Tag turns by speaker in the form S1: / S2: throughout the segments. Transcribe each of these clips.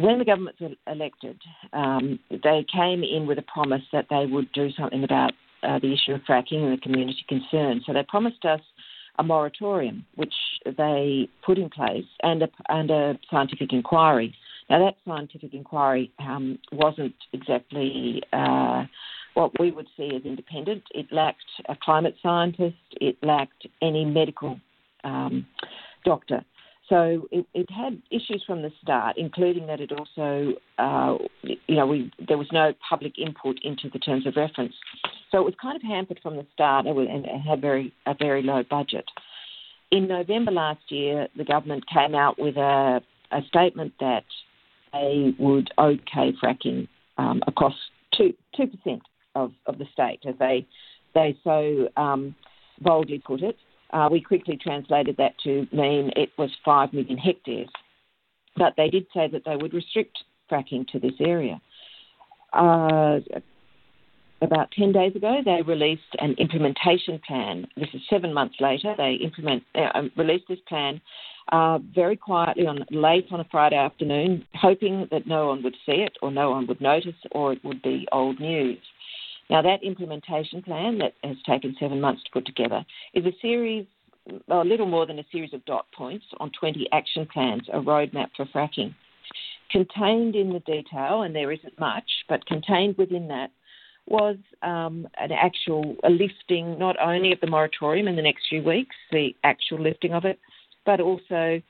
S1: when the government was elected, um, they came in with a promise that they would do something about uh, the issue of fracking and the community concern. So they promised us a moratorium, which they put in place, and a, and a scientific inquiry. Now, that scientific inquiry um, wasn't exactly uh, what we would see as independent. It lacked a climate scientist, it lacked any medical um, doctor. So it, it, had issues from the start, including that it also, uh, you know, we, there was no public input into the terms of reference. So it was kind of hampered from the start and had very a very low budget. In November last year, the government came out with a, a statement that they would okay fracking um, across two two percent of, of the state, as they they so um, boldly put it. Uh, we quickly translated that to mean it was 5 million hectares. But they did say that they would restrict fracking to this area. Uh, about 10 days ago, they released an implementation plan. This is seven months later. They implement, uh, um, released this plan uh, very quietly on late on a Friday afternoon, hoping that no one would see it or no one would notice or it would be old news. Now, that implementation plan that has taken seven months to put together is a series, a little more than a series of dot points on 20 action plans, a roadmap for fracking. Contained in the detail, and there isn't much, but contained within that was um, an actual lifting not only of the moratorium in the next few weeks, the actual lifting of it, but also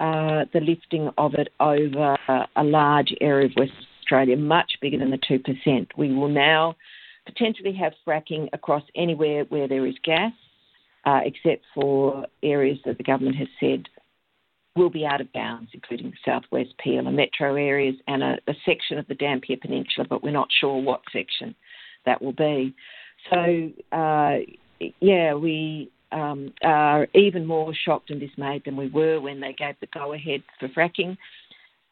S1: uh, the lifting of it over a large area of West Australia, much bigger than the 2%. We will now potentially have fracking across anywhere where there is gas, uh, except for areas that the government has said will be out of bounds, including the southwest Peel and metro areas and a, a section of the Dampier Peninsula, but we're not sure what section that will be. So, uh, yeah, we um, are even more shocked and dismayed than we were when they gave the go ahead for fracking.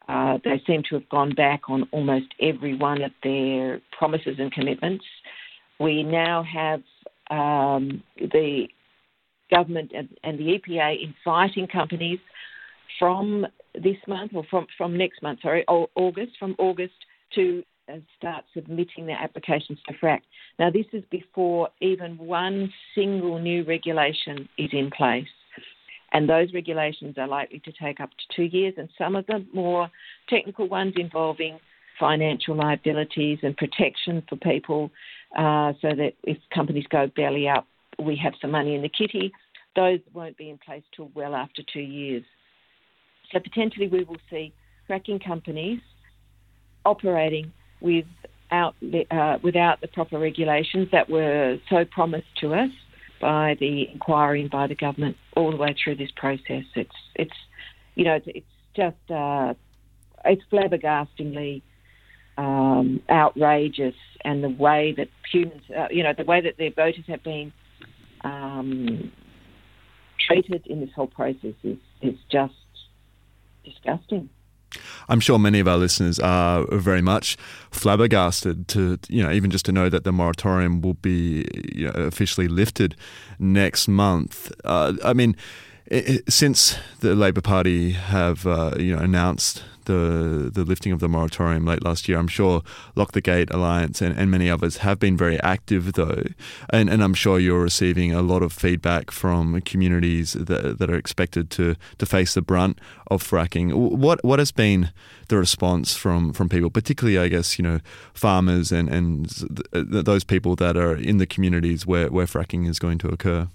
S1: Uh, they seem to have gone back on almost every one of their promises and commitments. We now have um, the government and, and, the EPA inviting companies from this month or from, from next month, sorry, August, from August to uh, start submitting their applications to FRAC. Now, this is before even one single new regulation is in place. And those regulations are likely to take up to two years, and some of the more technical ones involving financial liabilities and protection for people uh, so that if companies go belly up, we have some money in the kitty. Those won't be in place till well after two years. So potentially we will see fracking companies operating without uh, without the proper regulations that were so promised to us by the inquiry and by the government all the way through this process. It's it's you know it's, just uh, it's flabbergastingly um, outrageous, and the way that humans, uh, you know, the way that their voters have been um, treated in this whole process is is just disgusting.
S2: I'm sure many of our listeners are very much flabbergasted to, you know, even just to know that the moratorium will be you know, officially lifted next month. Uh, I mean, it, since the Labor Party have, uh, you know, announced the the lifting of the moratorium late last year. I'm sure Lock the Gate Alliance and, and many others have been very active though, and, and I'm sure you're receiving a lot of feedback from communities that, that are expected to to face the brunt of fracking. What what has been the response from, from people, particularly I guess you know farmers and and those people that are in the communities where, where fracking is going to occur?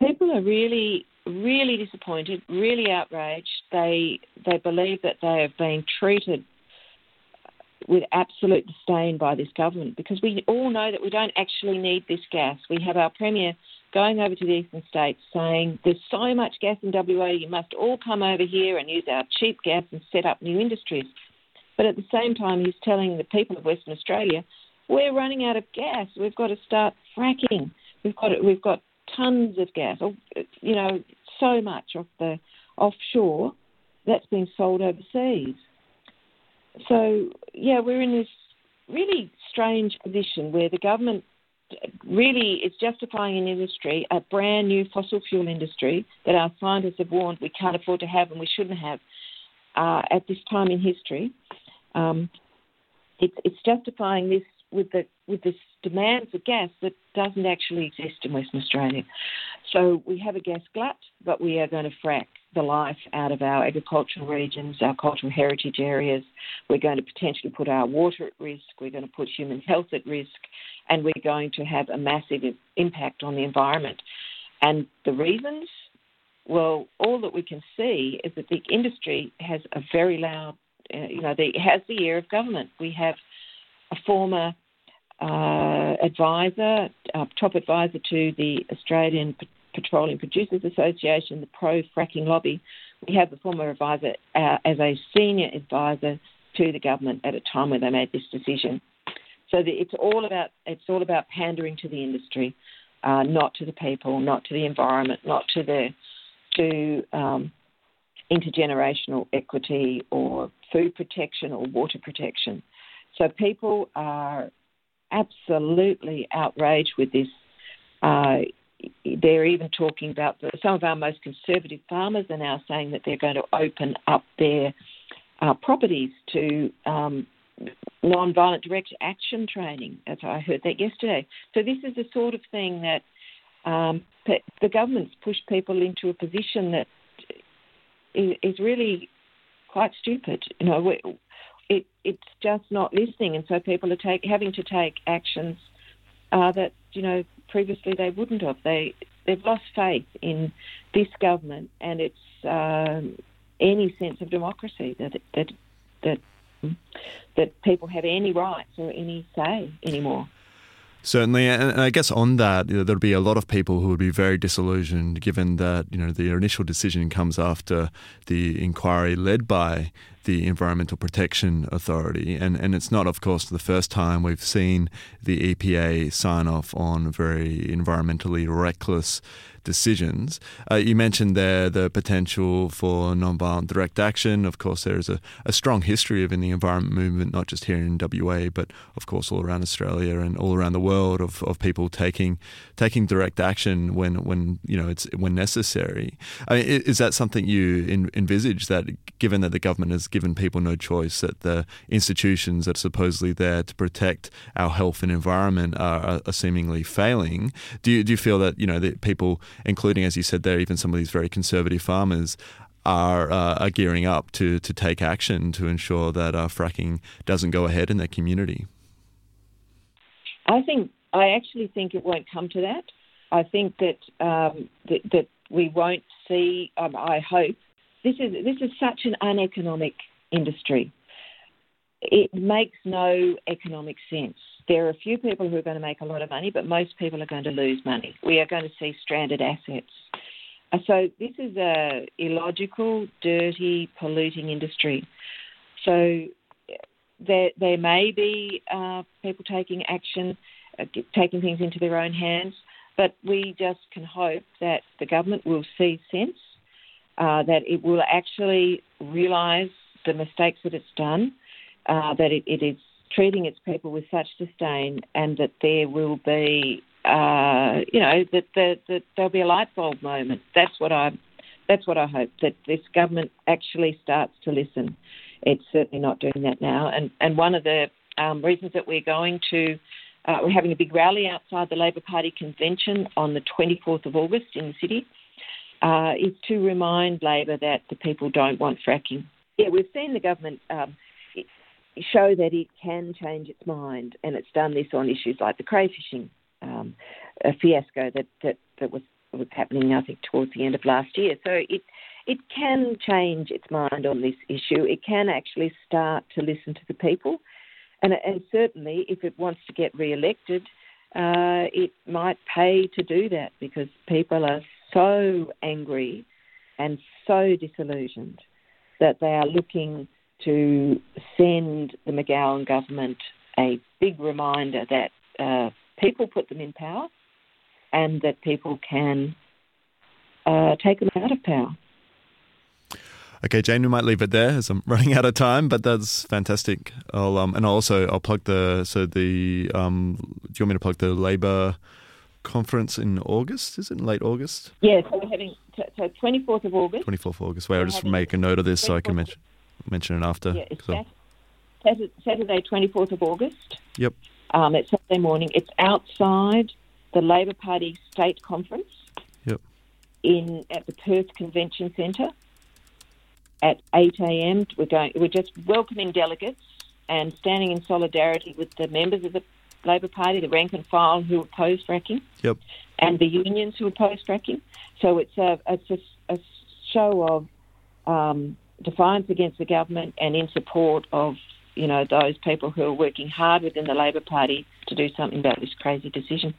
S1: People are really really disappointed, really outraged. They they believe that they have been treated with absolute disdain by this government because we all know that we don't actually need this gas. We have our premier going over to the eastern states saying there's so much gas in WA, you must all come over here and use our cheap gas and set up new industries. But at the same time, he's telling the people of Western Australia, we're running out of gas. We've got to start fracking. We've got to, we've got tons of gas. You know, so much of the offshore that's being sold overseas. So, yeah, we're in this really strange position where the government really is justifying an industry, a brand new fossil fuel industry that our scientists have warned we can't afford to have and we shouldn't have. uh, at this time in history, um, it's, it's justifying this with the with this demand for gas that doesn't actually exist in Western Australia. So we have a gas glut, but we are going to frack the life out of our agricultural regions, our cultural heritage areas. We're going to potentially put our water at risk. We're going to put human health at risk, and we're going to have a massive impact on the environment. And the reasons, well, all that we can see is that the industry has a very loud, uh, you know, has the ear of government. We have a former uh, advisor, uh, top advisor to the Australian Petroleum Producers Association, the pro fracking lobby. We have the former advisor uh, as a senior advisor to the government at a time when they made this decision. So it's all about it's all about pandering to the industry, uh, not to the people, not to the environment, not to the to um, intergenerational equity or food protection or water protection. So people are absolutely outraged with this. Uh, they're even talking about the, some of our most conservative farmers are now saying that they're going to open up their uh, properties to um, non-violent direct action training. As I heard that yesterday. So this is the sort of thing that um, the government's pushed people into a position that is really quite stupid. You know, it, it's just not listening, and so people are take, having to take actions uh, that you know previously they wouldn't have. They they've lost faith in this government and its um, any sense of democracy that that that that people have any rights or any say anymore.
S2: Certainly, and I guess on that, you know, there'll be a lot of people who would be very disillusioned, given that you know the initial decision comes after the inquiry led by the Environmental Protection Authority. And, and it's not, of course, the first time we've seen the EPA sign off on very environmentally reckless decisions. Uh, you mentioned there the potential for nonviolent direct action. Of course, there is a, a strong history of in the environment movement, not just here in WA, but of course all around Australia and all around the world of, of people taking taking direct action when when you know it's when necessary. I mean, is that something you in, envisage that given that the government has given people no choice, that the institutions that are supposedly there to protect our health and environment are, are seemingly failing. Do you, do you feel that, you know, that people, including, as you said there, even some of these very conservative farmers, are, uh, are gearing up to, to take action to ensure that uh, fracking doesn't go ahead in their community?
S1: I think I actually think it won't come to that. I think that um, that, that, we won't see. Um, I hope this is this is such an uneconomic industry. It makes no economic sense. There are a few people who are going to make a lot of money, but most people are going to lose money. We are going to see stranded assets. Uh, so this is a illogical, dirty, polluting industry. So there, there may be uh, people taking action, uh, taking things into their own hands, but we just can hope that the government will see sense, uh, that it will actually realise the mistakes that it's done, uh, that it, it is treating its people with such disdain, and that there will be, uh, you know, that, that, that there'll be a light bulb moment. That's what I, that's what I hope that this government actually starts to listen. It's certainly not doing that now, and and one of the um, reasons that we're going to. Uh, we're having a big rally outside the Labor Party convention on the 24th of August in the city. Uh, is to remind Labor that the people don't want fracking yeah, we've seen the government um, show that it can change its mind, and it's done this on issues like the crayfishing um, fiasco that, that, that was was happening, I think, towards the end of last year. So it it can change its mind on this issue. It can actually start to listen to the people, and, and certainly, if it wants to get re-elected, uh, it might pay to do that because people are so angry and so disillusioned that they are looking to send the McGowan government a big reminder that uh, people put them in power and that people can uh, take them out of power.
S2: Okay, Jane, we might leave it there as I'm running out of time, but that's fantastic. I'll um, and also I'll plug the so the um, do you want me to plug the Labor conference in August? Is it in late August?
S1: Yeah, so we're having so 24th of August.
S2: 24th of August. Wait, I'll just make a note of this so I can mention. mention it after.
S1: Yeah, it's
S2: so.
S1: Sat- Saturday, 24th of August.
S2: Yep.
S1: Um, it's Saturday morning. It's outside the Labor Party state conference.
S2: Yep.
S1: In at the Perth Convention Centre at 8 a.m. We're going. We're just welcoming delegates and standing in solidarity with the members of the Labor Party, the rank and file who oppose fracking,
S2: Yep.
S1: and the unions who oppose fracking. So it's a it's a, a show of um, defiance against the government and in support of you know those people who are working hard within the Labor Party to do something about this crazy decision.